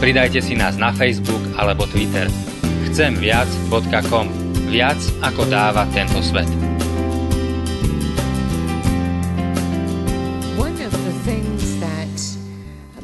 Pridajte si nás na Facebook alebo Twitter. Chcemviac.com Viac ako dáva tento svet.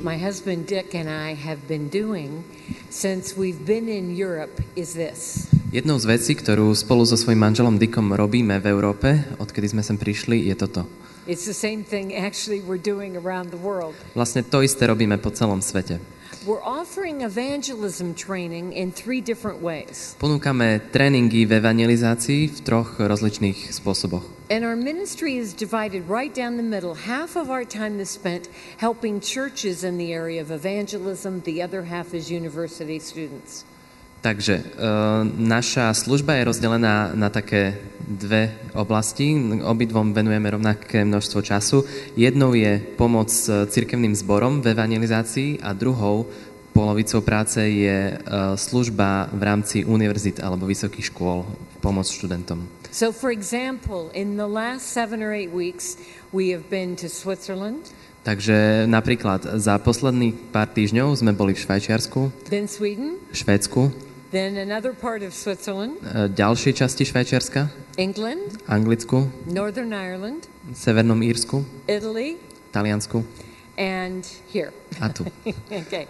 my husband Dick and I have been doing since we've been in Europe is this. Jednou z vecí, ktorú spolu so svojím manželom Dickom robíme v Európe, odkedy sme sem prišli, je toto. It's the same thing actually we're doing around the world. Vlastne to isté robíme po celom svete. We're offering evangelism training in three different ways. Ponúkame tréningy v evangelizácii v troch rozličných spôsoboch. And our ministry is divided right down the middle. Half of our time is spent helping churches in the area of evangelism, the other half is university students. Takže uh, naša služba je rozdelená na také dve oblasti. Obidvom venujeme rovnaké množstvo času. Jednou je pomoc e, cirkevným zborom v evangelizácii a druhou polovicou práce je uh, služba v rámci univerzit alebo vysokých škôl, pomoc študentom. So, for example, in the last seven or eight weeks, we have been to Switzerland. Takže napríklad za posledných pár týždňov sme boli v Švajčiarsku, then Sweden, Švédsku, then another part of Switzerland, e, ďalšej časti Švajčiarska, England, Anglicku, Northern Ireland, Severnom Írsku, Italy, Taliansku. And here. a tu. okay.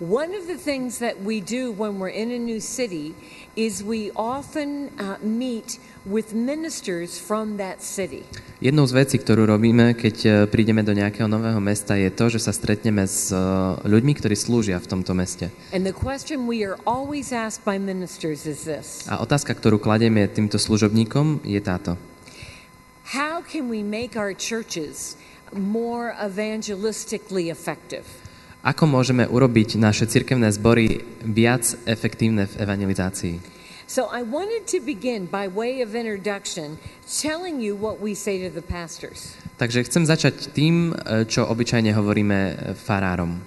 One of the things that we do when we're in a new city is we often uh, meet with ministers from that city. Jednou z vecí, ktorú robíme, keď uh, prídeme do nejakého nového mesta, je to, že sa stretneme s uh, ľuďmi, ktorí slúžia v tomto meste. And the question we are always asked by ministers is this. A otázka, ktorú kladieme týmto služobníkom, je táto. How can we make our churches more evangelistically effective? Ako môžeme urobiť naše cirkevné zbory viac efektívne v evangelizácii? So I wanted to begin by way of introduction telling you what we say to the pastors. Takže chcem začať tým, e, čo obyčajne hovoríme farárom.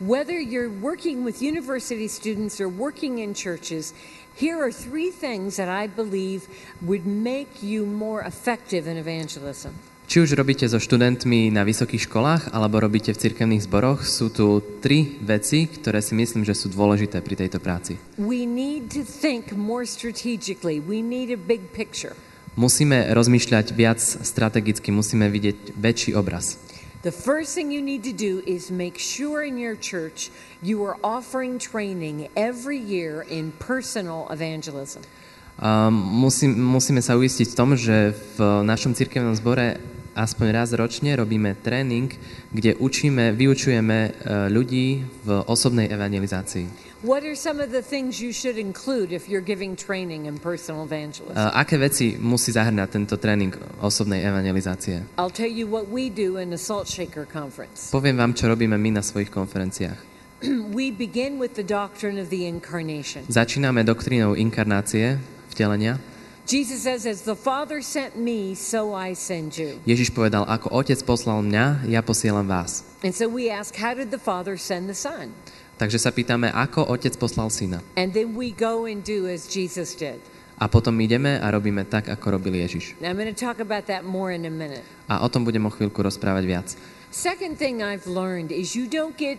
Whether you're working with university students or working in churches, here are three things that I believe would make you more effective in evangelism. Či už robíte so študentmi na vysokých školách, alebo robíte v cirkevných zboroch, sú tu tri veci, ktoré si myslím, že sú dôležité pri tejto práci. We need to think more strategically. We need a big picture. Musíme rozmýšľať viac strategicky, musíme vidieť väčší obraz. The first thing you need to do is make sure in your church you are offering training every year in personal evangelism. Um, musí, musíme sa uistiť v tom, že v našom cirkevnom zbore aspoň raz ročne robíme tréning, kde učíme, vyučujeme e, ľudí v osobnej evangelizácii. What are some of the things you should include if you're giving training in personal evangelism? Uh, aké veci musí zahrňať tento tréning osobnej evangelizácie? I'll tell you what we do in the Salt Shaker conference. Poviem vám, čo robíme my na svojich konferenciách. we begin with the doctrine of the incarnation. Začíname doktrínou inkarnácie, vtelenia. Jesus says, as the Father sent me, so I send you. Ježiš povedal, ako Otec poslal mňa, ja posielam vás. And so we ask, how did the Father send the Son? Takže sa pýtame, ako Otec poslal Syna. And then we go and do as Jesus did. A potom ideme a robíme tak, ako robil Ježiš. Now I'm going to talk about that more in a minute. A o tom budem o chvíľku rozprávať viac. Second thing I've learned is you don't get.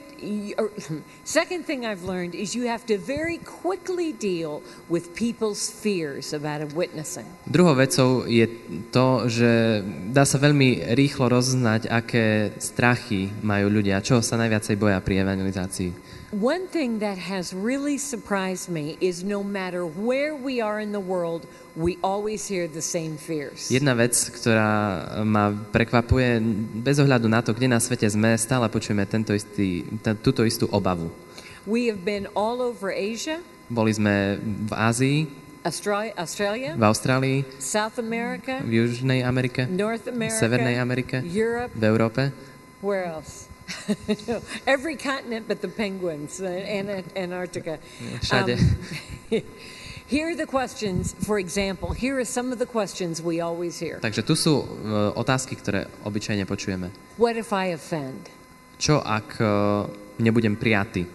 Or, second thing I've learned is you have to very quickly deal with people's fears about a witnessing. Druhou vecou je to, že dá sa veľmi rýchlo roznať, aké strachy majú ľudia, čo sa najviacej boja pri evangelizácii. One thing that has really surprised me is no matter where we are in the world, we always hear the same fears. Jedna vec, ktorá ma prekvapuje, bez ohľadu na to, kde na svete sme, stále počujeme tento istý, túto istú obavu. We have been all over Asia, Boli sme v Ázii, Australia, v Austrálii, South America, v Južnej Amerike, North America, Severnej Amerike, Europe. v Európe. Where else? Every continent but the penguins uh, and Antarctica. Všade. Um, here are the questions, for example, here are some of the questions we always hear. Takže tu sú uh, otázky, ktoré obyčajne počujeme. What if I offend? Čo ak uh, nebudem prijatý?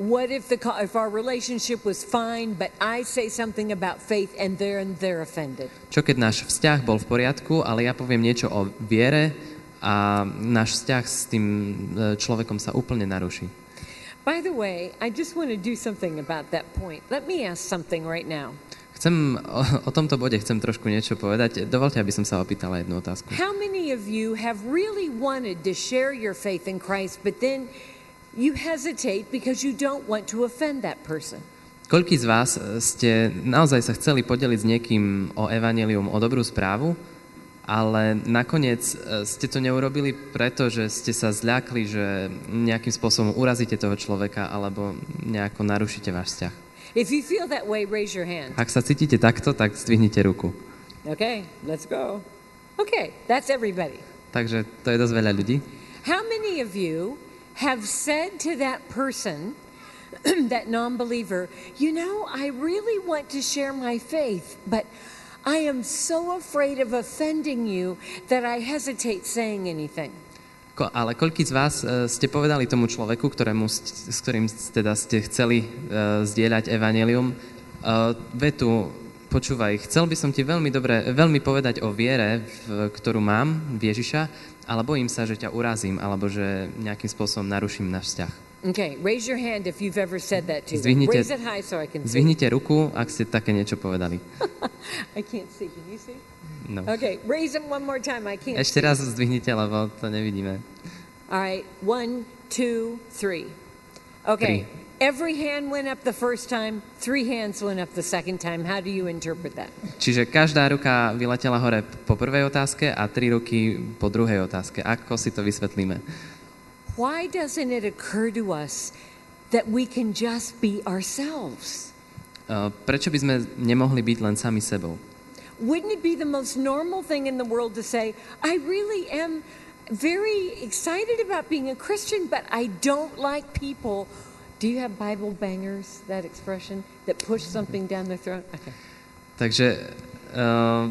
What if the if our relationship was fine, but I say something about faith and they're and they're offended? Čo keď náš vzťah bol v poriadku, ale ja poviem niečo o viere a náš vzťah s tým uh, človekom sa úplne naruší? By the way, I just want to do something about that point. Let me ask something right now. Chcem, o, o tomto bode chcem trošku niečo povedať. Dovolte, aby som sa opýtala jednu otázku. How many of you have really wanted to share your faith in Christ, but then you hesitate because you don't want to offend that person? Koľký z vás e, ste naozaj sa chceli podeliť s niekým o evanelium, o dobrú správu, ale nakoniec e, ste to neurobili preto, že ste sa zľakli, že nejakým spôsobom urazíte toho človeka alebo nejako narušíte váš vzťah. If you feel that way, raise your hand. Ak sa cítite takto, tak zdvihnite ruku. Okay, let's go. Okay, that's everybody. Takže to je dosť veľa ľudí. How many of you have said to that person, that non believer, you know, I really want to share my faith, but I am so afraid of offending you that I hesitate saying anything? Ko, ale koľký z vás e, ste povedali tomu človeku, ktorému, s ktorým teda ste chceli e, zdieľať evanelium, e, vetu, počúvaj, chcel by som ti veľmi dobre, veľmi povedať o viere, v, ktorú mám, v Ježiša, ale bojím sa, že ťa urazím, alebo že nejakým spôsobom naruším náš vzťah. Okay, raise your hand if you've ever said that to. Zdvihnite, Raise it high so I can see. zdvihnite ruku, ak ste také niečo povedali. I can't see. Can you see? No. Okay, raise them one more time. I can't. Ešte raz zdvihnite, lebo to nevidíme. All right, one, two, three. Okay, every hand went up the first time, three hands went up the second time. How do you interpret that? Čiže každá ruka vyletela hore po prvej otázke a tri ruky po druhej otázke. Ako si to vysvetlíme? Why doesn't it occur to us that we can just be ourselves? Uh, Prečo by sme nemohli byť len sami sebou? Wouldn't it be the most normal thing in the world to say, I really am very excited about being a Christian, but I don't like people. Do you have Bible bangers, that expression, that push something down their throat? Okay. Takže uh,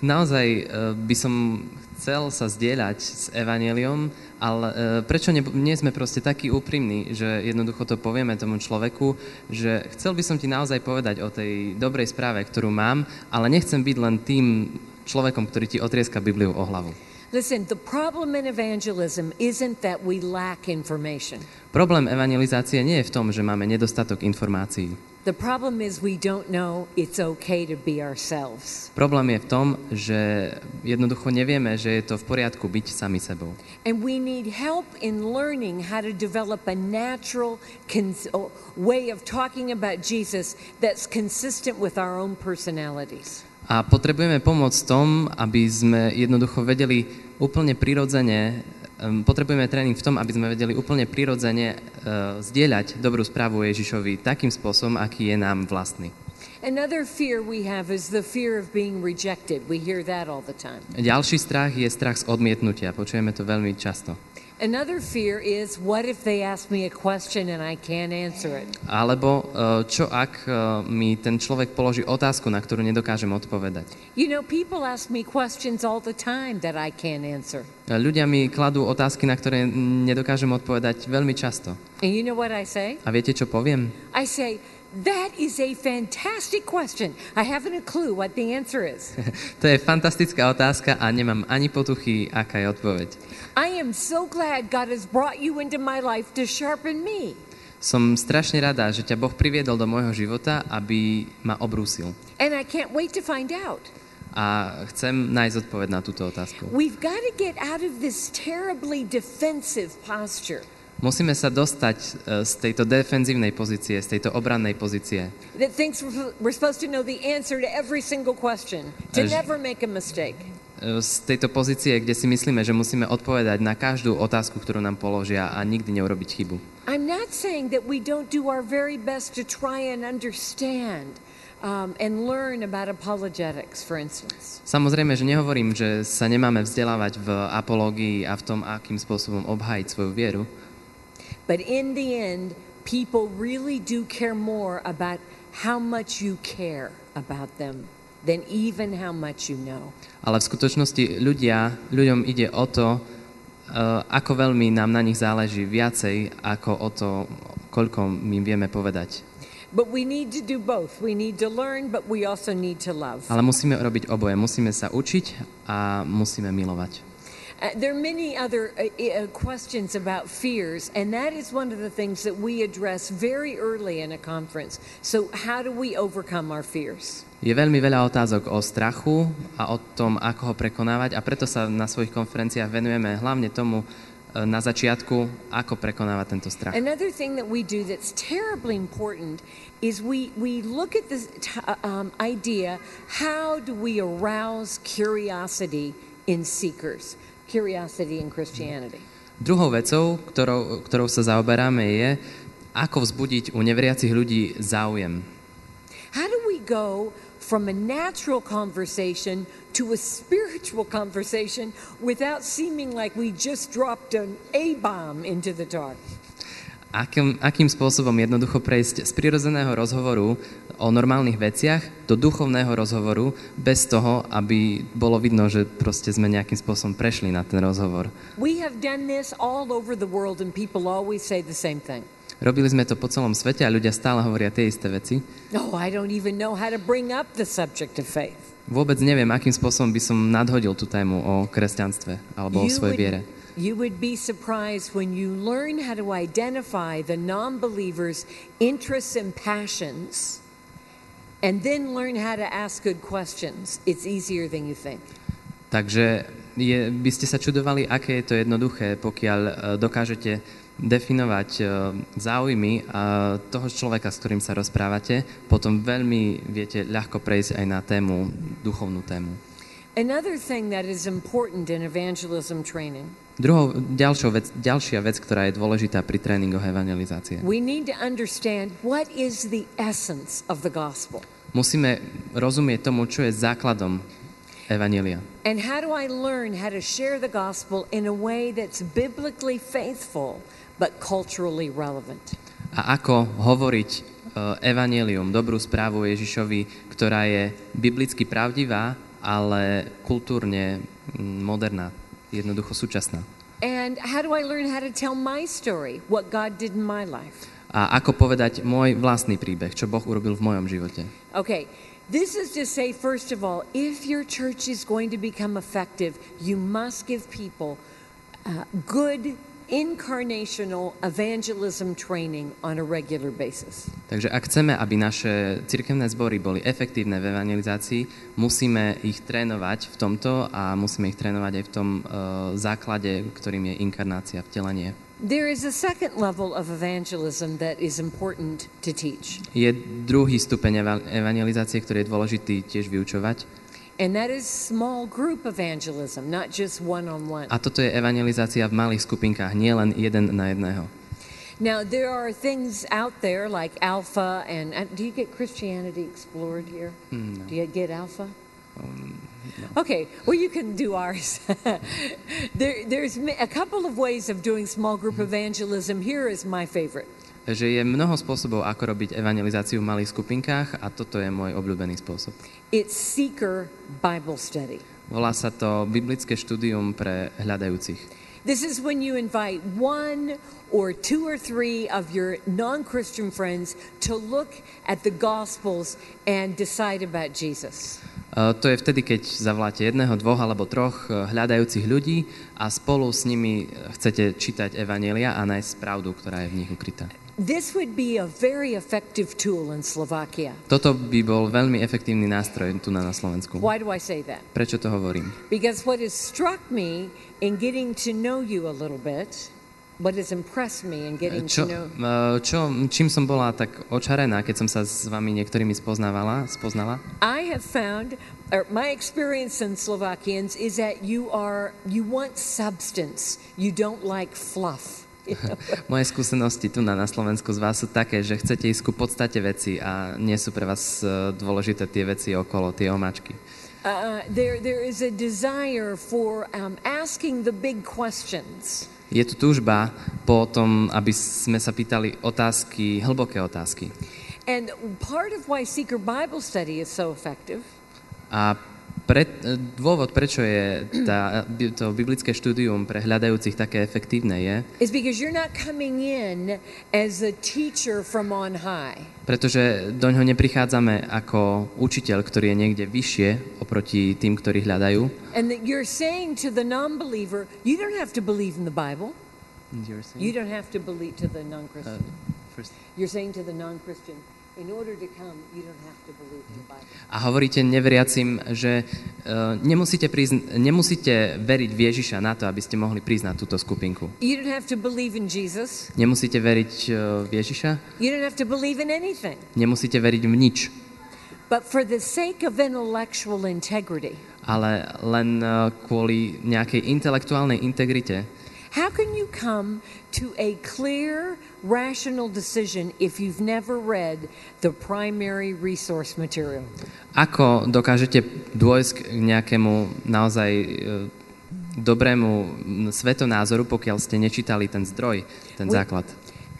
naozaj uh, by som chcel sa zdieľať s Evangeliom, ale uh, prečo ne, nie sme proste takí úprimní, že jednoducho to povieme tomu človeku, že chcel by som ti naozaj povedať o tej dobrej správe, ktorú mám, ale nechcem byť len tým človekom, ktorý ti otrieska Bibliu o hlavu. Listen, the problem in evangelism isn't that we lack information. Problém evangelizácie nie je v tom, že máme nedostatok informácií. The problem is we don't know it's okay to be ourselves. Problém je v tom, že jednoducho nevieme, že je to v poriadku byť sami sebou. And we need help in learning how to develop a natural way of talking about Jesus that's consistent with our own personalities. A potrebujeme pomôcť v tom, aby sme jednoducho vedeli úplne prirodzene, potrebujeme tréning v tom, aby sme vedeli úplne prirodzene uh, zdieľať dobrú správu Ježišovi takým spôsobom, aký je nám vlastný. Another fear we have is the fear of being rejected. We hear that all the time. Ďalší strach je strach z odmietnutia. Počujeme to veľmi často. Another fear is what if they ask me a question and I can't answer it? Alebo uh, čo ak uh, mi ten človek položí otázku, na ktorú nedokážem odpovedať. You know, people ask me questions all the time that I can't answer. Ľudia mi kladú otázky, na ktoré nedokážem odpovedať veľmi často. And you know what I say? A viete, čo poviem? I say, that is a fantastic question. I haven't a clue what the answer is. to je fantastická otázka a nemám ani potuchy, aká je odpoveď. I am so glad God has brought you into my life to sharpen me. Som strašne rada, že ťa Boh priviedol do môjho života, aby ma obrúsil. And I can't wait to find out. A chcem nájsť odpoveď na túto otázku. We've got to get out of this terribly defensive posture. Musíme sa dostať e, z tejto defenzívnej pozície, z tejto obrannej pozície. That thinks we're we're supposed to know the answer to every single question, to Až- never make a mistake. E, Z tejto pozície, kde si myslíme, že musíme odpovedať na každú otázku, ktorú nám položia a nikdy neurobiť chybu. I'm not saying that we don't do our very best to try and understand, um, and learn about apologetics, for instance. Samozrejme, že nehovorím, že sa nemáme vzdelávať v apológii a v tom, akým spôsobom obhájiť svoju vieru, But in the end, people really do care more about how much you care about them than even how much you know. ale v skutočnosti ľudia, ľuďom ide o to, uh, ako veľmi nám na nich záleží viacej, ako o to, koľko my vieme povedať. But we need to do both. We need to learn, but we also need to love. Ale musíme robiť oboje. Musíme sa učiť a musíme milovať. Uh, there are many other uh, uh, questions about fears, and that is one of the things that we address very early in a conference. So, how do we overcome our fears? Je veľmi veľa otázok o strachu a o tom, ako ho prekonávať a preto sa na svojich konferenciách venujeme hlavne tomu na začiatku, ako prekonávať tento strach. Another thing that we do that's terribly important is we, we look at this uh, um, idea how do we arouse curiosity in seekers, curiosity in Christianity. Druhou vecou, ktorou, ktorou sa zaoberáme, je, ako vzbudiť u neveriacich ľudí záujem. How do we go from a natural conversation to a spiritual conversation without seeming like we just dropped an A bomb into the talk? Akým, akým spôsobom jednoducho prejsť z prirodzeného rozhovoru o normálnych veciach do duchovného rozhovoru bez toho, aby bolo vidno, že proste sme nejakým spôsobom prešli na ten rozhovor. We have done this all over the world, and people always say the same thing. Robili sme to po celom svete a ľudia stále hovoria tie isté veci. No, I don't even know how to bring up the subject of faith. Vôbec neviem, akým spôsobom by som nadhodil tú tému o kresťanstve alebo o You svojej would- viere. You would be surprised when you learn how to identify the non believer's interests and passions and then learn how to ask good questions. It's easier than you think. Takže je, by ste sa čudovali, aké je to jednoduché, pokiaľ e, dokážete definovať e, záujmy e, toho človeka, s ktorým sa rozprávate, potom veľmi viete ľahko prejsť aj na tému, duchovnú tému. Another thing that is important in evangelism training, Druhou, ďalšou vec, ďalšia vec, ktorá je dôležitá pri tréningoch evangelizácie. we need to understand what is the essence of the gospel. Musíme rozumieť tomu, čo je základom evanelia. And how do I learn how to share the gospel in a way that's biblically faithful but culturally relevant? A ako hovoriť e, evanelium, dobrú správu Ježišovi, ktorá je biblicky pravdivá, ale kultúrne moderná, jednoducho súčasná. And how do I learn how to tell my story, what God did in my life? A ako povedať môj vlastný príbeh, čo Boh urobil v mojom živote. Okay, this is to say, first of all, if your church is going to become effective, you must give people uh, good incarnational evangelism training on a regular basis. Takže ak chceme, aby naše cirkevné zbory boli efektívne v evangelizácii, musíme ich trénovať v tomto a musíme ich trénovať aj v tom uh, základe, ktorým je inkarnácia, vtelenie. There is a second level of evangelism that is important to teach, Je druhý stupeň eva- evangelizácie, ktorý je dôležitý tiež vyučovať. And that is small group evangelism, not just one on one. A toto je evangelizácia v malých skupinkách, nie len jeden na jedného. Now, there are things out there like Alpha, and uh, do you get Christianity Explored here? Mm, Do you get Alpha? Um, Okay, well, you can do ours. there, there's a couple of ways of doing small group evangelism. Here is my favorite. Takže je mnoho spôsobov, ako robiť evangelizáciu v malých skupinkách a toto je môj obľúbený spôsob. It's seeker Bible study. Volá sa to biblické štúdium pre hľadajúcich. This is when you invite one or two or three of your non Christian friends to look at the Gospels and decide about Jesus. Uh, To je vtedy, keď zavoláte jedného, dvoch alebo troch uh, hľadajúcich ľudí a spolu s nimi uh, chcete čítať evanelia a nájsť pravdu, ktorá je v nich ukrytá. This would be a very effective tool in Slovakia. Toto by bol veľmi efektívny nástroj tu na, na Slovensku. Why do I say that? Prečo to hovorím? Because what has struck me in getting to know you a little bit, Čo, čo, čím som bola tak očarená, keď som sa s vami niektorými spoznávala, spoznala? I have found or my experience in Slovakians is that you are you want substance. You don't like fluff. Moje skúsenosti tu na, na Slovensku z vás sú také, že chcete ísť ku podstate veci a nie sú pre vás eh, dôležité tie veci okolo, tie omáčky. Uh, there, there is a desire for um, asking the big questions. Je tu túžba po tom, aby sme sa pýtali otázky, hlboké otázky. And part of why Seeker Bible Study is so effective A pre, dôvod, prečo je tá, to biblické štúdium pre hľadajúcich také efektívne je, is because you're not coming in as a teacher from on high. pretože do ňoho neprichádzame ako učiteľ, ktorý je niekde vyššie oproti tým, ktorí hľadajú. And that you're saying to the non believer, you don't have to believe in the Bible. You don't have to believe to the non Christian. You're saying to the non A hovoríte neveriacim, že uh, nemusíte, prísť, nemusíte veriť v Ježiša na to, aby ste mohli na túto skupinku. Nemusíte veriť uh, v Ježiša, nemusíte veriť v nič, But for the sake of intellectual integrity, ale len uh, kvôli nejakej intelektuálnej integrite. How can you come to a clear, rational decision if you've never read the primary resource material? Ako dokážete dôjsť k nejakému naozaj dobrému svetonázoru, pokiaľ ste nečítali ten zdroj, ten základ?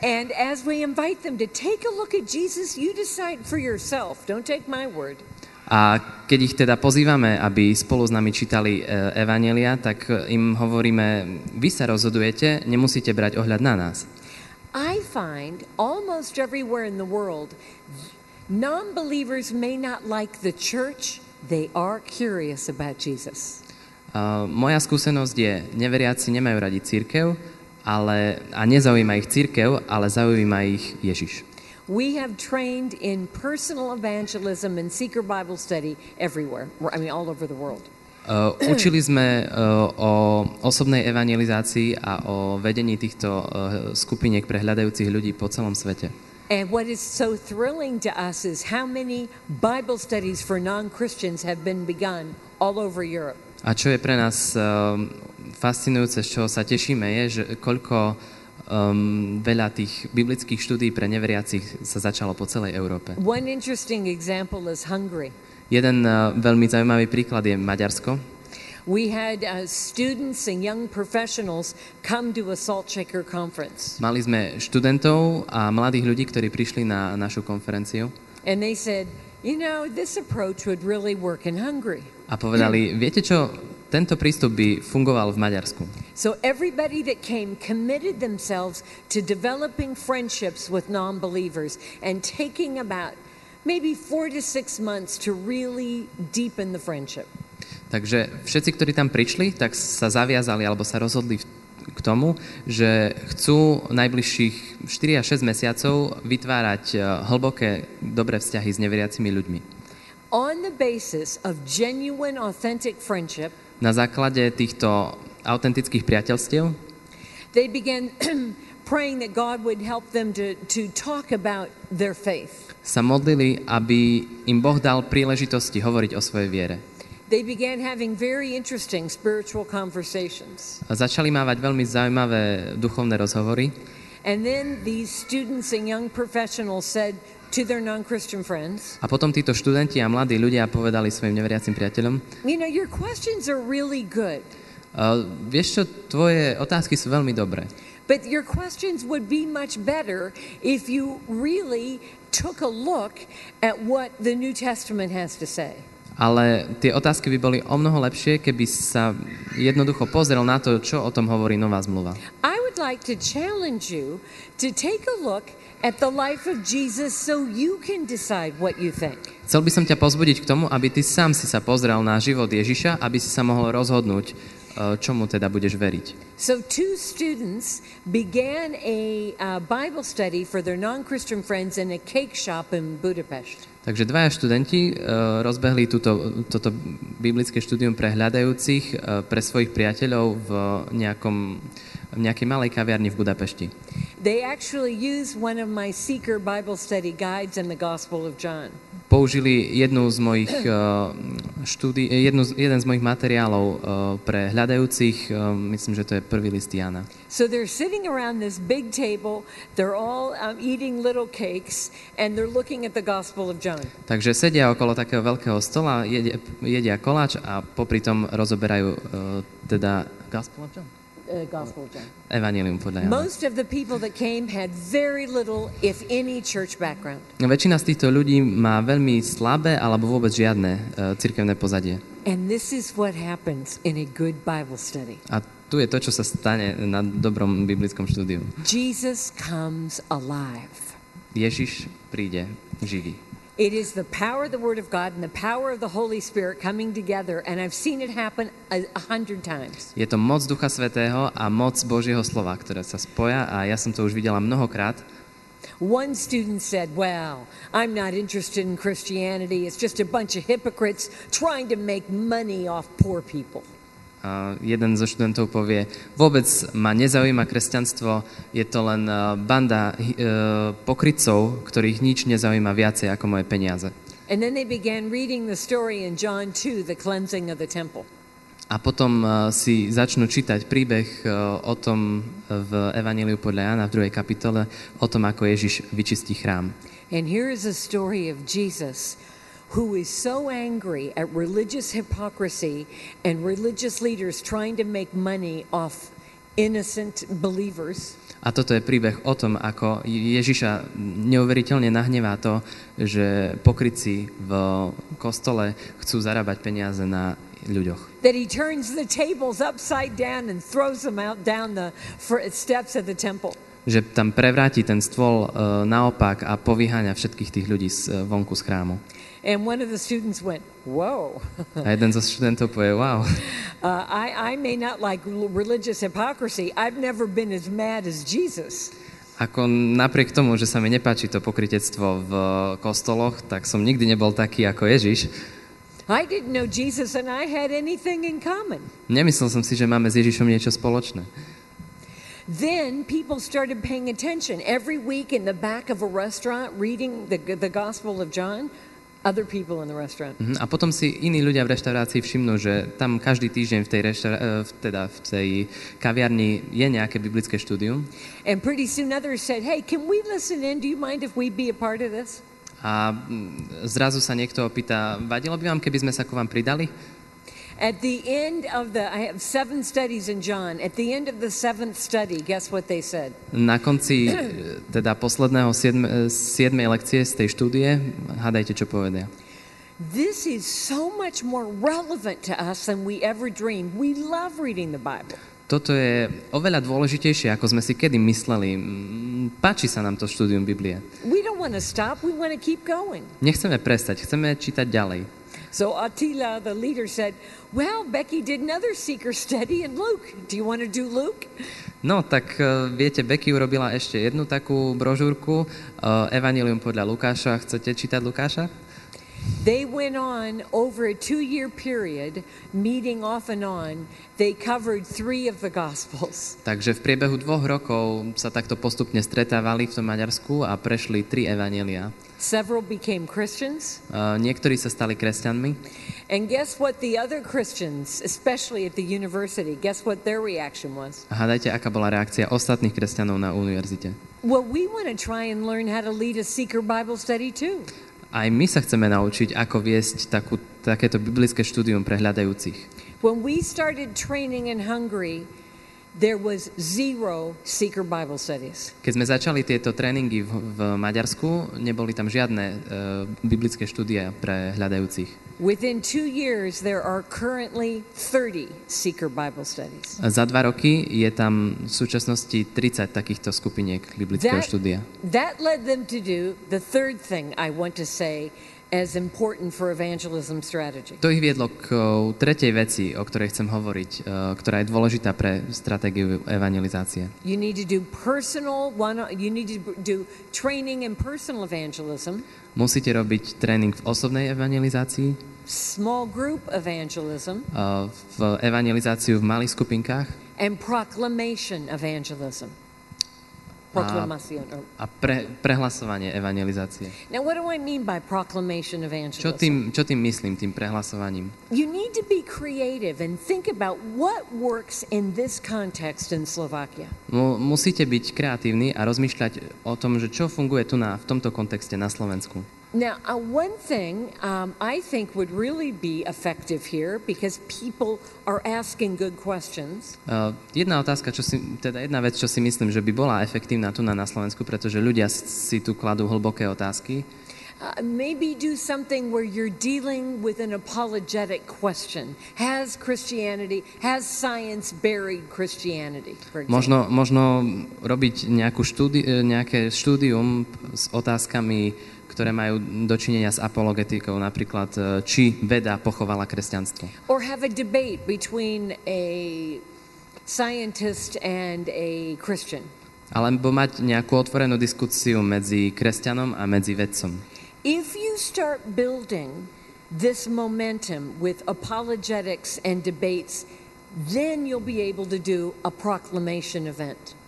And as we invite them to take a look at Jesus, you decide for yourself. Don't take my word. A keď ich teda pozývame, aby spolu s nami čítali e, Evanelia, tak im hovoríme, vy sa rozhodujete, nemusíte brať ohľad na nás. I find almost everywhere in the world, non believers may not like the church, they are curious about Jesus. Uh, moja skúsenosť je, neveriaci nemajú radi církev, ale, a nezaujíma ich církev, ale zaujíma ich Ježiš. We have trained in personal evangelism and seeker Bible study everywhere, I mean, all over the world. Uh, učili sme uh, o osobnej evangelizácii a o vedení týchto uh, skupiniek pre hľadajúcich ľudí po celom svete. And what is so thrilling to us is how many Bible studies for non Christians have been begun all over Europe. A čo je pre nás um, fascinujúce, z čoho sa tešíme, je, že koľko um, veľa tých biblických štúdí pre neveriacich sa začalo po celej Európe. One interesting example is Hungary. Jeden uh, veľmi zaujímavý príklad je Maďarsko. We had uh, students and young professionals come to a salt shaker conference, Mali sme študentov a mladých ľudí, ktorí prišli na našu konferenciu and they said, You know, this approach would really work in Hungary. a povedali, viete čo, tento prístup by fungoval v Maďarsku. So everybody that came committed themselves to developing friendships with non believers and taking about maybe four to six months to really deepen the friendship. Takže všetci, ktorí tam prišli, tak sa zaviazali alebo sa rozhodli k tomu, že chcú najbližších 4 až 6 mesiacov vytvárať eh, hlboké, dobré vzťahy s neveriacimi ľuďmi. On the basis of genuine, authentic friendship, Na základe týchto autentických priateľstiev they began praying that God would help them to, to talk about their faith. sa modlili, aby im Boh dal príležitosti hovoriť o svojej viere. They began having very interesting spiritual conversations. A začali mávať veľmi zaujímavé duchovné rozhovory And then these students and young professionals said to their non Christian friends, a potom títo študenti a mladí ľudia povedali svojim neveriacim priateľom, You know, your questions are really good, uh, vieš čo, tvoje otázky sú veľmi dobré, but your questions would be much better if you really took a look at what the New Testament has to say. ale tie otázky by boli o mnoho lepšie, keby sa jednoducho pozrel na to, čo o tom hovorí nová zmluva. I would like to challenge you to take a look at the life of Jesus so you can decide what you think. Chcel by som ťa pozbudiť k tomu, aby ty sám si sa pozrel na život Ježiša, aby si sa mohol rozhodnúť, uh, čomu teda budeš veriť. So, two students began a uh, Bible study for their non Christian friends in a cake shop in Budapest. Takže dvaja študenti uh, rozbehli túto, toto biblické štúdium pre hľadajúcich uh, pre svojich priateľov v, nejakom, v nejakej malej kaviarni v Budapešti. They actually used one of my seeker Bible study guides in the Gospel of John. použili jednu z mojich uh, štúdí, jednu, z- jeden z mojich materiálov uh, pre hľadajúcich, uh, myslím, že to je prvý list Jana. So they're sitting around this big table, they're all um, eating little cakes, and they're looking at the Gospel of John. Takže sedia okolo takého veľkého stola, jedia, jedia koláč a popri tom rozoberajú uh, teda Gospel of John? Uh, Gospel of John. Evangelium podľa Jana. Most of the people that came had very little, if any, church background. No, Väčšina z týchto ľudí má veľmi slabé alebo vôbec žiadne uh, cirkevné pozadie. And this is what happens in a good Bible study. A tu je to, čo sa stane na dobrom biblickom štúdiu. Jesus comes alive. Ježiš príde živý. It is the power of the Word of God and the power of the Holy Spirit coming together, and I've seen it happen a, a hundred times. Je to moc Ducha Svetého a moc Božieho slova, ktoré sa spoja a ja som to už videla mnohokrát. One student said, Well, I'm not interested in Christianity. It's just a bunch of hypocrites trying to make money off poor people. A jeden zo študentov povie, vôbec ma nezaujíma kresťanstvo, je to len eh, banda eh, pokrytcov, ktorých nič nezaujíma viacej ako moje peniaze. And then they began reading the story in John 2, the cleansing of the temple. A potom eh, si začnú čítať príbeh eh, o tom v Evaníliu podľa Jana v druhej kapitole, o tom, ako Ježiš vyčistí chrám. And here is a story of Jesus who is so angry at religious hypocrisy and religious leaders trying to make money off innocent believers. A toto je príbeh o tom, ako Ježiša neuveriteľne nahnevá to, že pokryci v kostole chcú zarábať peniaze na ľuďoch. That he turns the tables upside down and throws them out down the steps of the temple. Že tam prevráti ten stôl e, naopak a povyháňa všetkých tých ľudí z, e, vonku z chrámu. And one of the students went, Whoa. A jeden zo študentov povie, wow, Uh, I, I may not like religious hypocrisy. I've never been as mad as Jesus. ako napriek tomu, že sa mi nepáči to pokritectvo v kostoloch, tak som nikdy nebol taký ako Ježiš. I didn't know Jesus and I had anything in common. Nemyslel som si, že máme s Ježišom niečo spoločné. Then people started paying attention. Every week in the back of a restaurant, reading the, the Gospel of John, other people in the restaurant. Mhm, A potom si iní ľudia v reštaurácii všimnú, že tam každý týždeň v tej, reštaura- e, v- teda v tej kaviarni je nejaké biblické štúdium. And pretty soon others said, Hey, can we listen in? Do you mind if we be a part of this? A mm, zrazu sa niekto opýta, vadilo by vám, keby sme sa ku vám pridali? At the end of the, I have seven studies in John. At the end of the seventh study, guess what they said? Na konci e, teda posledného siedme, e, siedmej lekcie z tej štúdie, hádajte, čo povedia. This is so much more relevant to us than we ever dreamed. We love reading the Bible. Toto je oveľa dôležitejšie, ako sme si kedy mysleli. Páči sa nám to štúdium Biblie. We don't want to stop, we want to keep going. Nechceme prestať, chceme čítať ďalej. So Attila, the leader, said, Well, Becky did another seeker study in Luke. Do you want to do Luke? No, tak e, viete, Becky urobila ešte jednu takú brožúrku, e, Evangelium podľa Lukáša. Chcete čítať Lukáša? They went on over a two year period, meeting off and on. They covered three of the Gospels. Takže v priebehu dvoch rokov sa takto postupne stretávali v tom Maďarsku a prešli tri evanielia. Several became Christians. E, Niektorí sa stali kresťanmi And guess what the other Christians, especially at the university, guess what their reaction was? a hádajte, aká bola reakcia ostatných kresťanov na univerzite. Well, we want to try and learn how to lead a seeker Bible study too. Aj my sa chceme naučiť, ako viesť takú, takéto biblické štúdium pre hľadajúcich. When we started training in Hungary, there was zero seeker Bible studies. Keď sme začali tieto tréningy v, v Maďarsku, neboli tam žiadne e, biblické štúdia pre hľadajúcich. Within two years, there are currently 30 seeker Bible studies. A Za dva roky je tam v súčasnosti 30 takýchto skupiniek biblického That, štúdia. that led them to do the third thing I want to say as important for evangelism strategy. To ich viedlo k o, tretej veci, o ktorej chcem hovoriť, e, ktorá je dôležitá pre stratégiu evangelizácie. You need to do personal one. You need to do training in personal evangelism, Musíte robiť tréning v osobnej evangelizácii, small group evangelism, e, v evangelizáciu v malých skupinkách and proclamation evangelism. Proclamación. or- a pre, prehlasovanie evangelizácie. Now, what do I mean by proclamation Čo evangelism? tým, čo tým myslím, tým prehlasovaním? You need to be creative and think about what works in this context in Slovakia. Mu, musíte byť kreatívni a rozmýšľať o tom, že čo funguje tu na, v tomto kontexte na Slovensku. Now, uh, one thing um, I think would really be effective here because people are asking good questions Uh, jedna otázka, čo si, teda jedna vec, čo si myslím, že by bola efektívna tu na, na Slovensku, pretože ľudia si- tu kladú hlboké otázky, Uh, maybe do something where you're dealing with an apologetic question. Has Christianity, has science buried Christianity? Možno, možno robiť nejakú štúdi- e, nejaké štúdium s otázkami, ktoré majú dočinenia s apologetikou, napríklad, e, či veda pochovala kresťanstvo. Or have a debate between a scientist and a Christian. Alebo mať nejakú otvorenú diskusiu medzi kresťanom a medzi vedcom. If you start building this momentum with apologetics and debates, then you'll be able to do a proclamation event.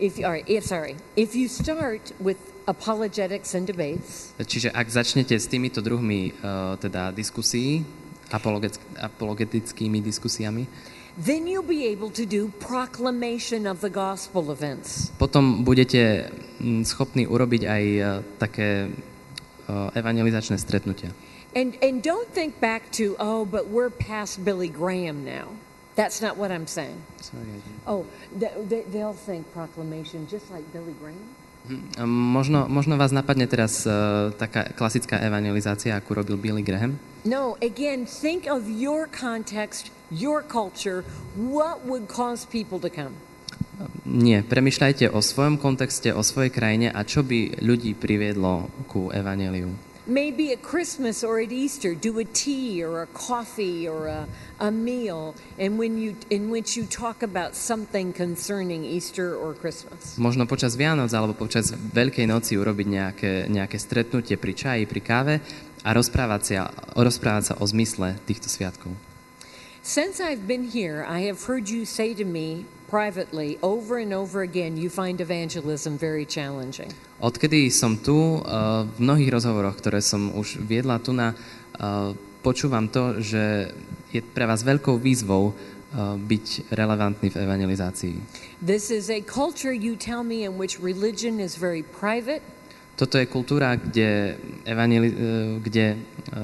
If, right, if, sorry, if you start with apologetics and debates, Čiže ak začnete s týmito druhmi e, teda diskusí, apologet- apologetickými diskusiami, then you'll be able to do proclamation of the gospel events. potom budete mm, schopní urobiť aj e, také e, evangelizačné stretnutia. And, and don't think back to, oh, but we're past Billy Graham now. That's not what I'm saying. Oh, th- they, they'll think proclamation just like Billy Graham. Hm, Možno, možno vás napadne teraz uh, taká klasická evangelizácia, akú robil Billy Graham. No, again, think of your context, your culture. What would cause people to come? Nie, premyšľajte o svojom kontexte, o svojej krajine a čo by ľudí priviedlo ku evaneliu. Maybe at Christmas or at Easter, do a tea or a coffee or a, a meal in, when you, in which you talk about something concerning Easter or Christmas. Možno počas Vianoc alebo počas Veľkej noci urobiť nejaké, nejaké stretnutie pri čaji, pri káve a rozprávať sa, rozprávať sa o zmysle týchto sviatkov. Since I've been here, I have heard you say to me privately over and over again, you find evangelism very challenging. Odkedy som tu, uh, v mnohých rozhovoroch, ktoré som už viedla tu na, uh, počúvam to, že je pre vás veľkou výzvou uh, byť relevantný v evangelizácii. This is a culture, you tell me, in which religion is very private, Toto je kultúra, kde, evangeli- kde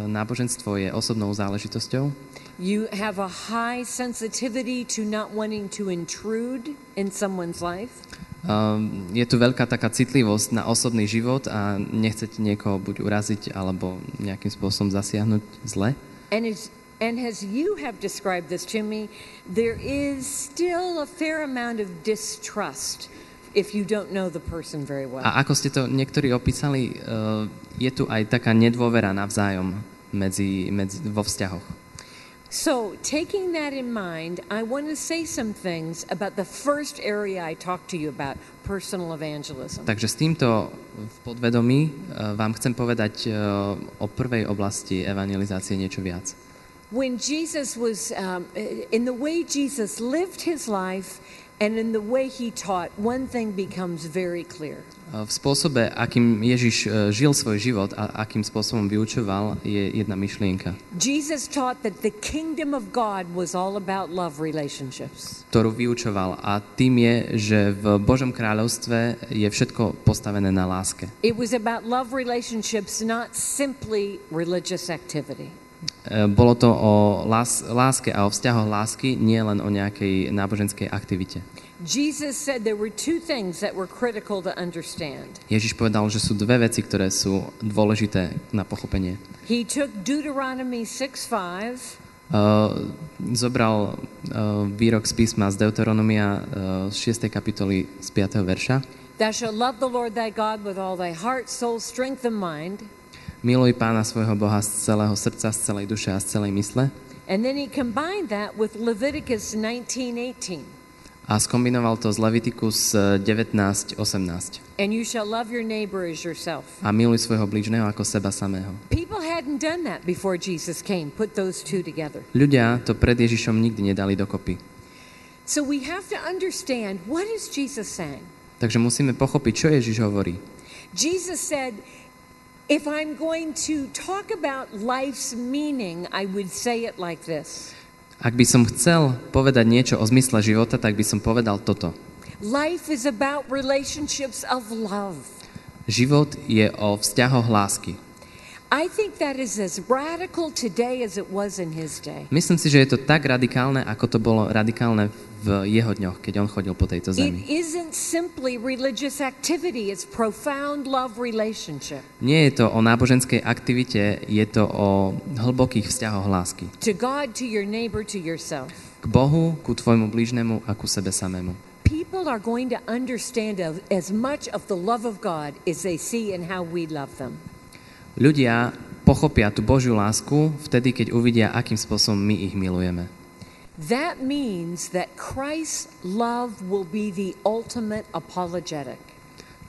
náboženstvo je osobnou záležitosťou. You have a high sensitivity to not wanting to intrude in someone's life. Um, je tu veľká taká citlivosť na osobný život a nechcete niekoho buď uraziť alebo nejakým spôsobom zasiahnuť zle. And as, and as you have described this to me, there is still a fair amount of distrust if you don't know the person very well. A ako ste to niektorí opísali, uh, je tu aj taká nedôvera navzájom medzi, medzi, vo vzťahoch. So, taking that in mind, I want to say some things about the first area I talked to you about personal evangelism. Takže s týmto v podvedomí vám chcem povedať o prvej oblasti evangelizácie niečo viac. When Jesus was, um, in the way Jesus lived his life and in the way he taught, one thing becomes very clear. V spôsobe, akým Ježiš uh, žil svoj život a akým spôsobom vyučoval, je jedna myšlienka, Jesus taught that the kingdom of God was all about love relationships. ktorú vyučoval. A tým je, že v Božom kráľovstve je všetko postavené na láske. It was about love relationships, not simply religious activity. E, Bolo to o lás- láske a o vzťahoch lásky, nie len o nejakej náboženskej aktivite. Jesus said there were two things that were critical to understand. Ježiš povedal, že sú dve veci, ktoré sú dôležité na pochopenie. He took Deuteronomy 6 5 Uh, zobral uh, výrok z písma z Deuteronomia uh, z 6. kapitoly z 5. verša. Thou shalt love the Lord thy God with all thy heart, soul, strength, and mind. Miluj pána svojho Boha z celého srdca, z celej duše a z celej mysle. And then he combined that with Leviticus 19:18. A skombinoval to z Levitikus eh, 19.18. And you shall love your neighbor as yourself. A miluj svojho blížneho ako seba samého. People hadn't done that before Jesus came, put those two together. Ľudia to pred Ježišom nikdy nedali dokopy. So we have to understand what is Jesus saying? Takže musíme pochopiť, čo Ježiš hovorí. Jesus said, if I'm going to talk about life's meaning, I would say it like this Ak by som chcel povedať niečo o zmysle života, tak by som povedal toto. Life is about relationships of love. Život je o vzťahoch lásky. I think that is as radical today as it was in his day. Myslím si, že je to tak radikálne, ako to bolo radikálne v jeho dňoch, keď on chodil po tejto zemi. Nie je to o náboženskej aktivite, je to o hlbokých vzťahoch lásky. To God, to your neighbor, to yourself. K Bohu, ku tvojmu blížnemu a ku sebe samému. People are going to understand as much of the love of God as they see in how we love them. Ľudia pochopia tú Božiu lásku vtedy, keď uvidia, akým spôsobom my ich milujeme. That means that Christ's love will be the ultimate apologetic.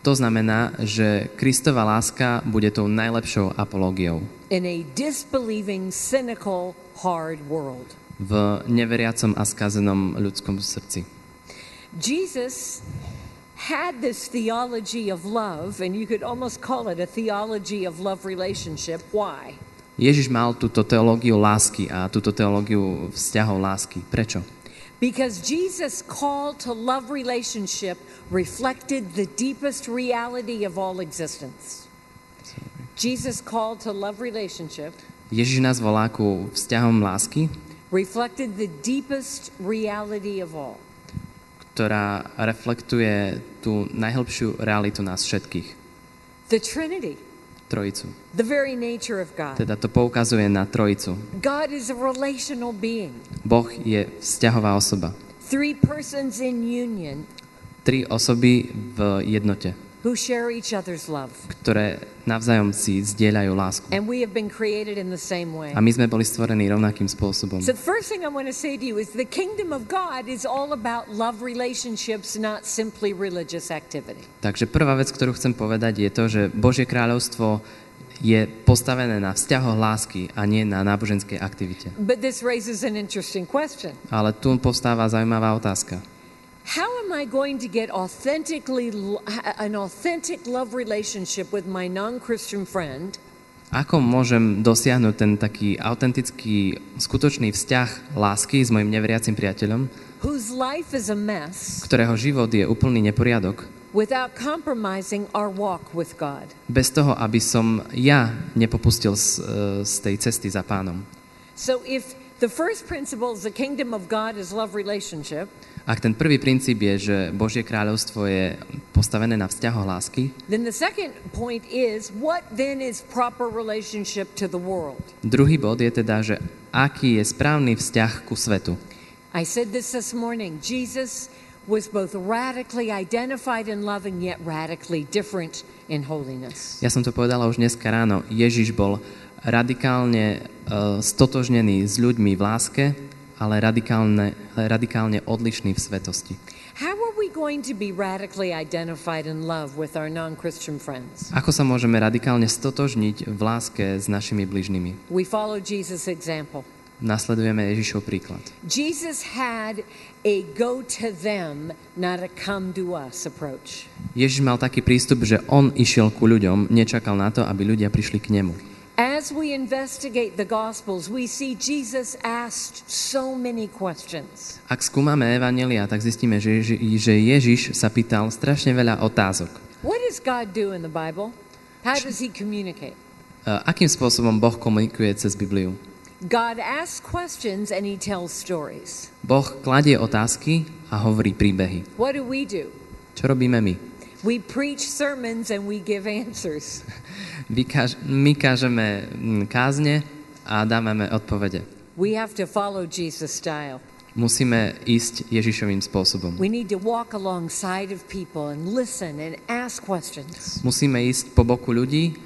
To znamená, že Kristova láska bude tou najlepšou apológiou in a disbelieving, cynical, hard world. v neveriacom a skazenom ľudskom srdci. Jesus had this theology of love, and you could almost call it a theology of love relationship. Why? Ježiš mal túto teológiu lásky a túto teológiu vzťahov lásky. Prečo? Because Jesus' call to love relationship reflected the deepest reality of all existence. Jesus' call to love relationship Ježiš nás volá ku vzťahom lásky, reflected the deepest reality of all. ktorá reflektuje tú najhlbšiu realitu nás všetkých. The Trinity, Trojicu. the very nature of God. Teda to poukazuje na trojicu. God is a relational being. Boh je vzťahová osoba. Three persons in union Tri osoby v jednote, who share each other's love. ktoré navzájom si zdieľajú lásku. And we have been created in the same way. A my sme boli stvorení rovnakým spôsobom. So, the first thing I want to say to you is the kingdom of God is all about love relationships, not simply religious activity. Takže prvá vec, ktorú chcem povedať, je to, že Božie kráľovstvo je postavené na vzťahoch lásky a nie na náboženskej aktivite. But this raises an interesting question Ale tu povstáva zaujímavá otázka. How am I going to get authentically an authentic love relationship with my non-Christian friend Ako môžem dosiahnuť ten taký autentický, skutočný vzťah lásky s mojim neveriacim priateľom, whose life is a mess ktorého život je úplný neporiadok, without compromising our walk with God? bez toho, aby som ja nepopustil z, e, z tej cesty za pánom. So if the first principle is the kingdom of God is love relationship, Ak ten prvý princíp je, že Božie kráľovstvo je postavené na vzťahoch lásky, then the second point is what then is proper relationship to the world? druhý bod je teda, že aký je správny vzťah ku svetu. I said this this morning. Jesus was both radically identified in love and yet radically different in holiness. Ja som to povedala už dneska ráno. Ježiš bol radikálne uh, stotožnený s ľuďmi v láske, ale radikálne, radikálne odlišný v svetosti. How are we going to be radically identified in love with our non-Christian friends? Ako sa môžeme radikálne stotožniť v láske s našimi bližnými? We follow Jesus' example. Nasledujeme Ježišov príklad. Jesus had a go to them, not a come to us approach. Ježiš mal taký prístup, že on išiel ku ľuďom, nečakal na to, aby ľudia prišli k nemu. As we investigate the Gospels, we see Jesus asked so many questions. Ak skúmame Evangelia, tak zistíme, že, že Ježiš sa pýtal strašne veľa otázok. What does God do in the Bible? How does He communicate? Uh, akým spôsobom Boh komunikuje cez Bibliu? God asks questions and He tells stories. Boh kladie otázky a hovorí príbehy. What do we do? Čo robíme my? We preach sermons and we give answers. My kážeme mm, kázne a dávame odpovede. We have to follow Jesus' style. Musíme ísť Ježišovým spôsobom. We need to walk alongside of people and listen and ask questions. Musíme ísť po boku ľudí,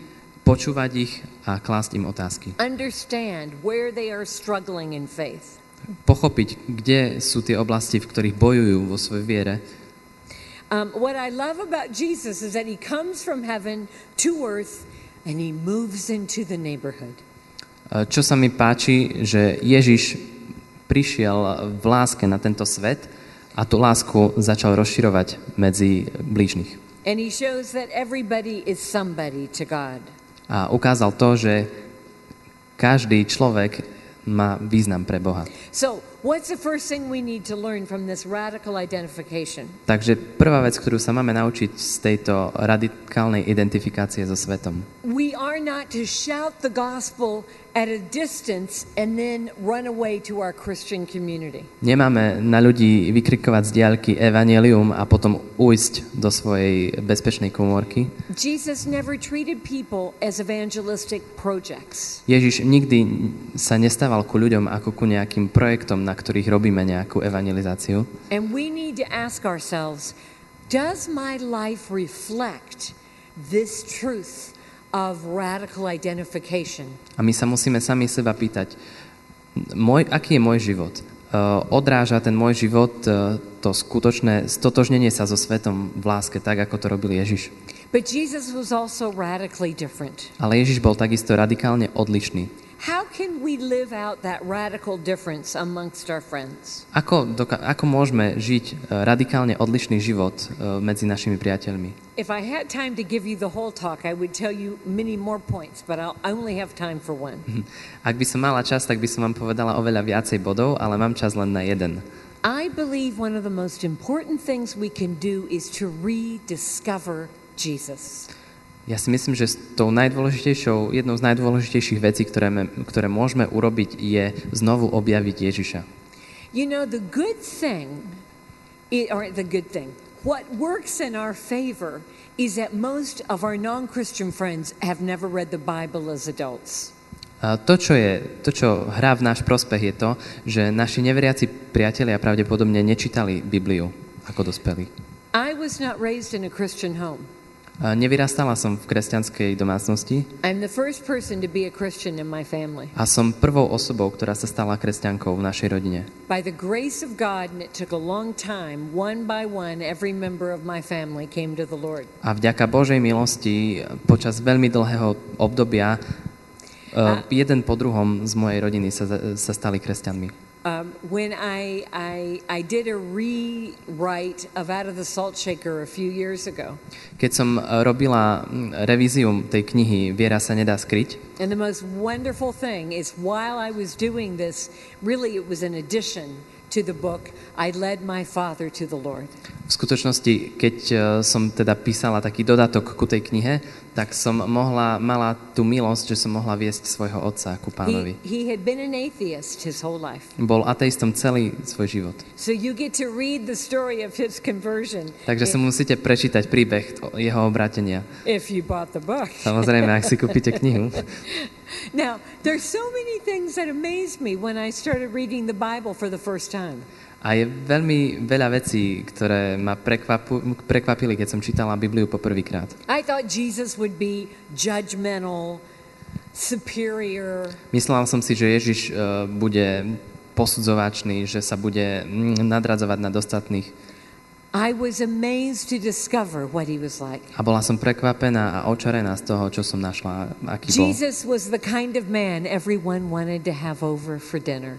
počúvať ich a klásť im otázky. Understand where they are struggling in faith. Pochopiť, kde sú tie oblasti, v ktorých bojujú vo svojej viere. Um, what I love about Jesus is that he comes from heaven to earth and he moves into the neighborhood. Čo sa mi páči, že Ježiš prišiel v láske na tento svet A tú lásku začal rozširovať medzi blížnych. And he shows that everybody is somebody to God. A ukázal to, že každý človek má význam pre Boha. So, what's the first thing we need to learn from this radical identification? Takže prvá vec, ktorú sa máme naučiť z tejto radikálnej identifikácie so svetom. We are not to shout the gospel at a distance and then run away to our Christian community. Nemáme na ľudí vykrikovať z diaľky evanelium a potom ujsť do svojej bezpečnej komórky. Jesus never treated people as evangelistic projects. Ježiš nikdy sa nestával ku ľuďom ako ku nejakým projektom, na ktorých robíme nejakú evangelizáciu. And we need to ask ourselves, does my life reflect this truth of radical identification? A my sa musíme sami seba pýtať, môj, aký je môj život? Uh, odráža ten môj život uh, to skutočné stotožnenie sa so svetom v láske, tak ako to robil Ježiš. But Jesus was also radically different. Ale Ježiš bol takisto radikálne odlišný. How can we live out that radical difference amongst our friends? Ako, doka- ako môžeme žiť uh, radikálne odlišný život uh, medzi našimi priateľmi? If I had time to give you the whole talk, I would tell you many more points, but I'll, I only have time for one. Ak by som mala čas, tak by som vám povedala oveľa viacej bodov, ale mám čas len na jeden. I believe one of the most important things we can do is to rediscover Jesus. Ja si myslím, že s tou najdôležitejšou, jednou z najdôležitejších vecí, ktoré, me, ktoré môžeme urobiť, je znovu objaviť Ježiša. You know, the good thing, or the good thing, what works in our favor is that most of our non Christian friends have never read the Bible as adults. A to, čo, je, to, čo hrá v náš prospech, je to, že naši neveriaci priatelia pravdepodobne nečítali Bibliu ako dospelí. I was not raised in a Christian home. Nevyrastala som v kresťanskej domácnosti I'm the first person to be a Christian in my family. a som prvou osobou, ktorá sa stala kresťankou v našej rodine. By the grace of God, and it took a long time, one by one, every member of my family came to the Lord. A vďaka Božej milosti počas veľmi dlhého obdobia uh, jeden po druhom z mojej rodiny sa, sa stali kresťanmi. Um, when I, I, I did a rewrite of Out of the Salt Shaker a few years ago, Keď som uh, robila mm, revíziu tej knihy Viera sa nedá skryť, and the most wonderful thing is while I was doing this, really it was an addition to the book, I led my father to the Lord. v skutočnosti, keď uh, som teda písala taký dodatok ku tej knihe, tak som mohla, mala tú milosť, že som mohla viesť svojho otca ku He, pánovi. he had been an atheist his whole life. Bol ateistom celý svoj život. So you get to read the story of his conversion Takže si musíte prečítať príbeh jeho obratenia. if you bought the book. Samozrejme, ak si kúpite knihu. Now, there's so many things that amazed me when I started reading the Bible for the first time. A je veľmi veľa vecí, ktoré ma prekvapu, prekvapili, keď som čítala Bibliu poprvýkrát. I thought Jesus would be judgmental, superior. Myslel som si, že Ježiš eh, bude posudzovačný, že sa bude mm, nadradzovať nad ostatných. I was amazed to discover what he was like. A bola som prekvapená a očarená z toho, čo som našla, aký bol. Jesus was the kind of man everyone wanted to have over for dinner.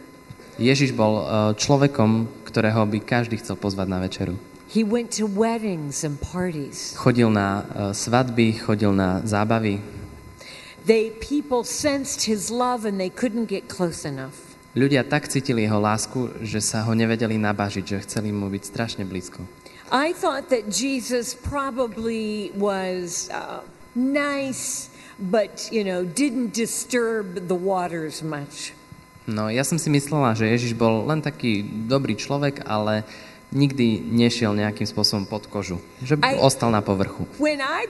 Ježiš bol eh, človekom, ktorého by každý chcel pozvať na večeru. He went to weddings and parties. Chodil na eh, svadby, chodil na zábavy. They people sensed his love and they couldn't get close enough. Ľudia tak cítili jeho lásku, že sa ho nevedeli nabažiť, že chceli mu byť strašne blízko. I thought that Jesus probably was uh, nice, but you know, didn't disturb the waters much. No, ja som si myslela, že Ježiš bol len taký dobrý človek, ale nikdy nešiel nejakým spôsobom pod kožu. Že Aj- ostal na povrchu. I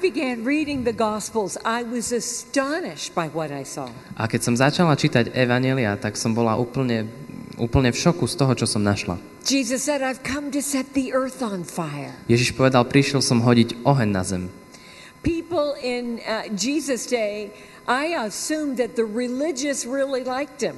Gospels, I I. A keď som začala čítať Evanelia, tak som bola úplne, úplne v šoku z toho, čo som našla. Said. Ježiš povedal, prišiel som hodiť oheň na zem. People in uh, Jesus' day, I assumed that the religious really liked him.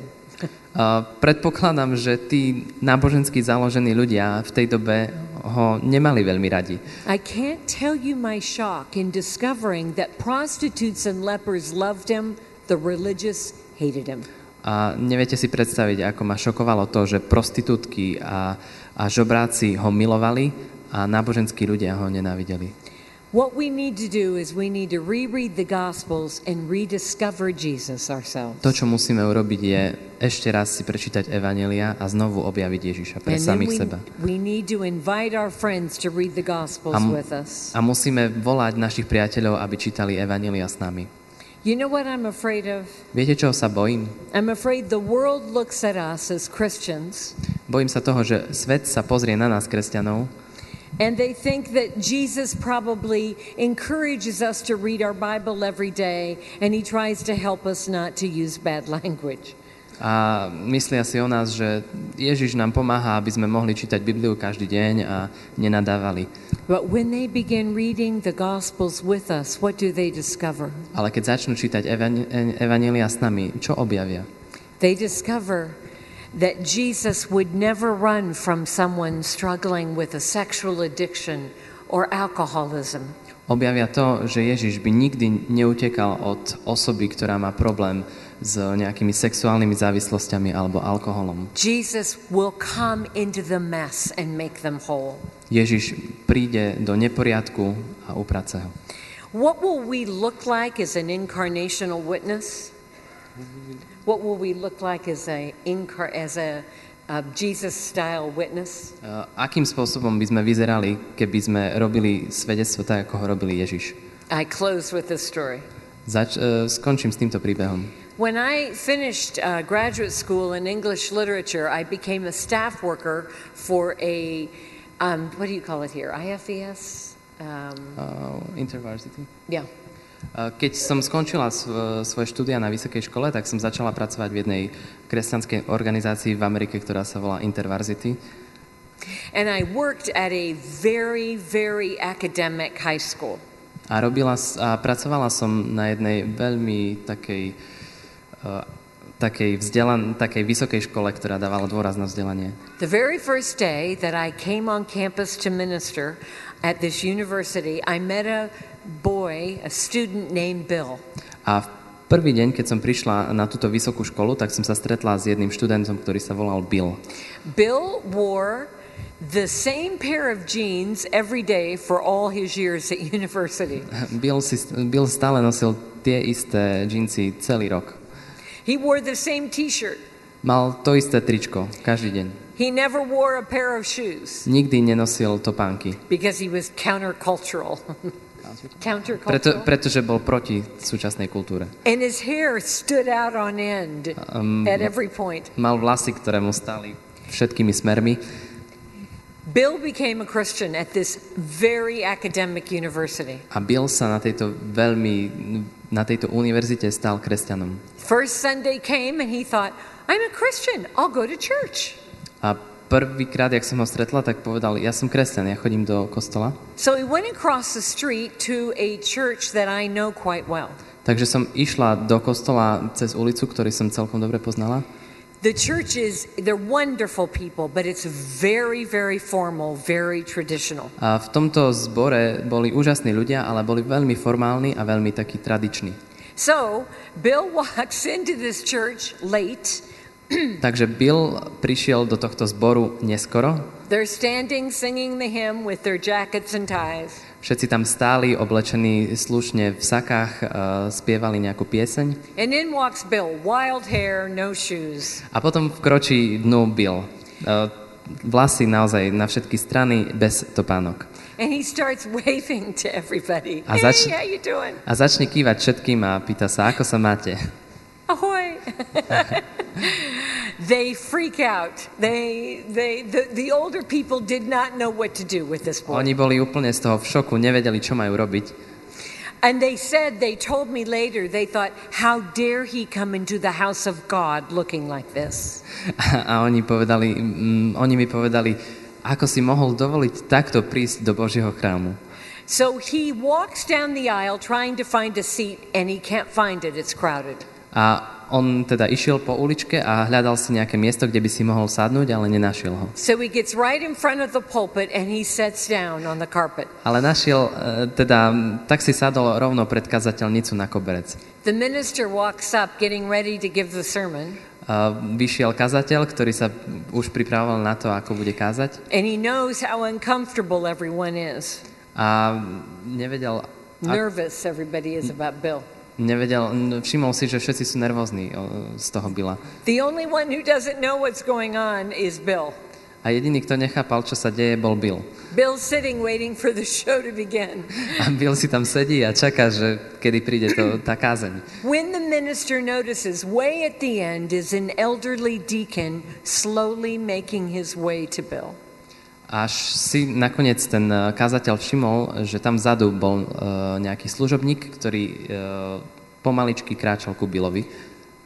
Predpokladám, že tí nábožensky založení ľudia v tej dobe ho nemali veľmi radi. I can't tell you my shock in discovering that prostitutes and lepers loved him, the religious hated him. A neviete si predstaviť, ako ma šokovalo to, že prostitútky a A žobráci ho milovali a náboženskí ľudia ho nenávideli. What we need to do is we need to reread the Gospels and rediscover Jesus ourselves. To, čo musíme urobiť, je ešte raz si prečítať Evanelia a znovu objaviť Ježiša pre And samých we, seba. we need to invite our friends to read the Gospels A, m- with us. a musíme volať našich priateľov, aby čítali Evanelia s nami. You know what I'm afraid of? Viete, čoho sa bojím? I'm afraid the world looks at us as Christians Bojím sa toho, že svet sa pozrie na nás, kresťanov, and they think that Jesus probably encourages us to read our Bible every day and he tries to help us not to use bad language. a myslia si o nás, že Ježiš nám pomáha, aby sme mohli čítať Bibliu každý deň a nenadávali. But when they begin reading the Gospels with us, what do they discover? Ale keď začnú čítať evan- Evanelia s nami, čo objavia? They discover that Jesus would never run from someone struggling with a sexual addiction or alcoholism. Objavia to, že Ježiš by nikdy neutekal od osoby, ktorá má problém s nejakými sexuálnymi závislosťami alebo alkoholom. Jesus will come into the mess and make them whole. Ježiš príde do neporiadku a uprace ho. What will we look like as an incarnational witness? What will we look like as a as a, a Jesus-style witness? Uh, Akým spôsobom by sme vyzerali, keby sme robili svedectvo tak, ako ho robili Ježiš? I close with this story. Zač- uh, skončím s týmto príbehom. When I finished uh, graduate school in English literature, I became a staff worker for a, um, what do you call it here? IFES? Um, Uh, Intervarsity. yeah. Uh, Keď som skončila sv- svoje štúdia na vysokej škole, tak som začala pracovať v jednej kresťanskej organizácii v Amerike, ktorá sa volá Intervarsity. And I worked at a very, very academic high school. A, robila, a pracovala som na jednej veľmi takej, uh, takej, vzdelan, takej vysokej škole, ktorá dávala dôraz na vzdelanie. The very first day that I came on campus to minister at this university, I met a boy, a student named Bill. A v prvý deň, keď som prišla na túto vysokú školu, tak som sa stretla s jedným študentom, ktorý sa volal Bill. Bill wore the same pair of jeans every day for all his years at university. Bill, si, Bill stále nosil tie isté džínsy celý rok. He wore the same t shirt. Mal to isté tričko každý deň. He never wore a pair of shoes Nikdy nenosil topánky, because he was countercultural. preto, pretože bol proti súčasnej kultúre. and his hair stood out on end Um, at every point. Mal vlasy, ktoré mu stali všetkými smermi. Bill became a Christian at this very academic university. A Bill sa na tejto veľmi, na tejto univerzite stal kresťanom. First Sunday came and he thought, I'm a Christian, I'll go to church. A prvýkrát, jak som ho stretla, tak povedal, ja som kresťan, ja chodím do kostola. So he went across the street to a church that I know quite well. Takže som išla do kostola cez ulicu, ktorý som celkom dobre poznala. The church is, they're wonderful people, but it's very, very formal, very traditional. A v tomto zbore boli úžasní ľudia, ale boli veľmi formálni a veľmi takí tradiční. So Bill walks into this church late. Takže Bill prišiel do tohto zboru neskoro. They're standing singing the hymn with their jackets and ties. Všetci tam stáli, oblečení slušne v sakách, uh, spievali nejakú pieseň. And in walks Bill, wild hair, no shoes. A potom vkročí dnu Bill. Uh, vlasy naozaj na všetky strany, bez topánok. And he starts waving to everybody. A Hey, zač- how you doing? A začne kývať všetkým a pýta sa, ako sa máte. Ahoy! they freak out. They, they, the, the older people did not know what to do with this boy. Oni boli úplne z toho v šoku, nevedeli, čo majú robiť. And they said, they told me later, they thought, how dare he come into the house of God looking like this? A oni, povedali, mm, oni mi povedali, ako si mohol dovoliť takto prísť do Božieho chrámu. So he walks down the aisle trying to find a seat and he can't find it, it's crowded. A on teda išiel po uličke a hľadal si nejaké miesto, kde by si mohol sadnúť, ale nenašiel ho. So he gets right in front of the pulpit and he sits down on the carpet. Ale našiel, e, teda, tak si sadol rovno pred kazateľnicu na koberec. The minister walks up getting ready to give the sermon. A vyšiel kazateľ, ktorý sa už pripravoval na to, ako bude kázať And he knows how uncomfortable everyone is. a nevedel, Nervous everybody is about Bill. Nevedel, všimol si, že všetci sú nervózni z toho Billa. The only one who doesn't know what's going on is Bill. A jediný, kto nechápal, čo sa deje, bol Bill. Bill's sitting waiting for the show to begin. A Bill si tam sedí a čaká, že kedy príde to, tá kázeň. When the minister notices, way at the end is an elderly deacon slowly making his way to Bill. Až si nakoniec ten eh, kázateľ všimol, že tam vzadu bol eh, nejaký služobník, ktorý eh, pomaličky kráčal ku Billovi.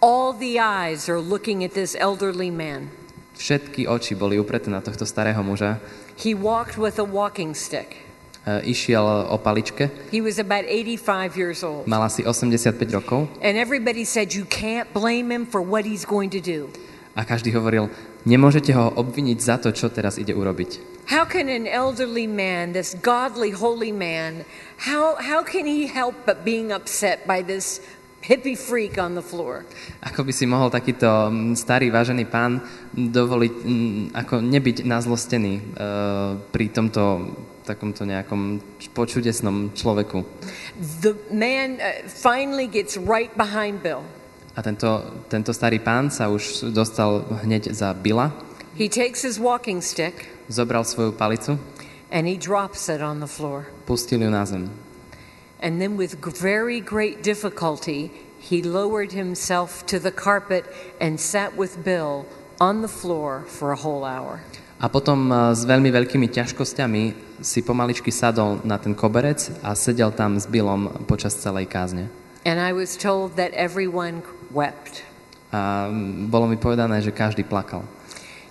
All the eyes are looking at this elderly man. Všetky oči boli upreté na tohto starého muža. He walked with a walking stick. Išiel o paličke, He was about 85 years old. mal asi 85 rokov And everybody said, You can't blame him for what he's going to do. A každý hovoril, nemôžete ho obviniť za to, čo teraz ide urobiť. How can an elderly man, this godly, holy man, how, how can he help but being upset by this hippie freak on the floor? Ako by si mohol takýto mm, starý, vážený pán dovoliť mm, ako nebyť nazlostený e, pri tomto takomto nejakom počudesnom človeku. The man uh, finally gets right behind Bill. A tento, tento starý pán sa už dostal hneď za Billa, He takes his walking stick zobral svoju palicu, and he drops it on the floor. pustil ju na zem. And then, with very great difficulty, he lowered himself to the carpet and sat with Bill on the floor for a whole hour. A potom e, s veľmi veľkými ťažkosťami si pomaličky sadol na ten koberec a sedel tam s Billom počas celej kázne. And I was told that everyone wept. A bolo mi povedané, že každý plakal.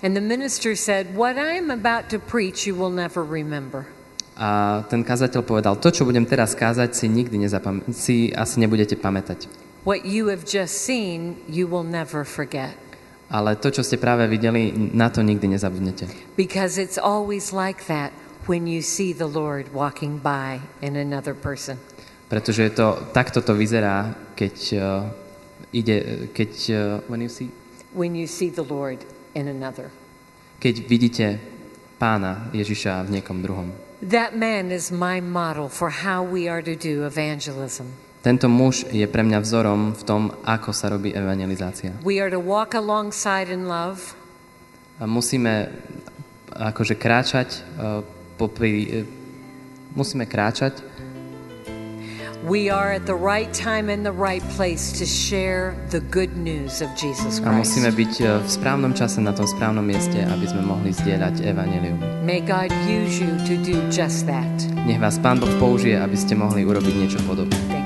And the minister said, What I'm about to preach, you will never remember. A ten kazateľ povedal, to, čo budem teraz kázať, si nikdy nezapam- si asi nebudete pamätať. What you have just seen, you will never forget. Ale to, čo ste práve videli, na to nikdy nezabudnete. Because it's always like that when you see the Lord walking by in another person. Pretože to, takto to vyzerá, keď uh, ide, keď, uh, when you see, When you see the Lord in another. keď vidíte pána Ježiša v niekom druhom. That man is my model for how we are to do evangelism. Tento muž je pre mňa vzorom v tom, ako sa robí evangelizácia. We are to walk alongside in love. A musíme akože kráčať uh, popri, uh, musíme kráčať We are at the right time and the right place to share the good news of Jesus a musíme Christ. byť uh, v správnom čase na tom správnom mieste, aby sme mohli zdieľať evanelium. May God use you to do just that. Nech vás Pán Boh použije, aby ste mohli urobiť niečo podobné.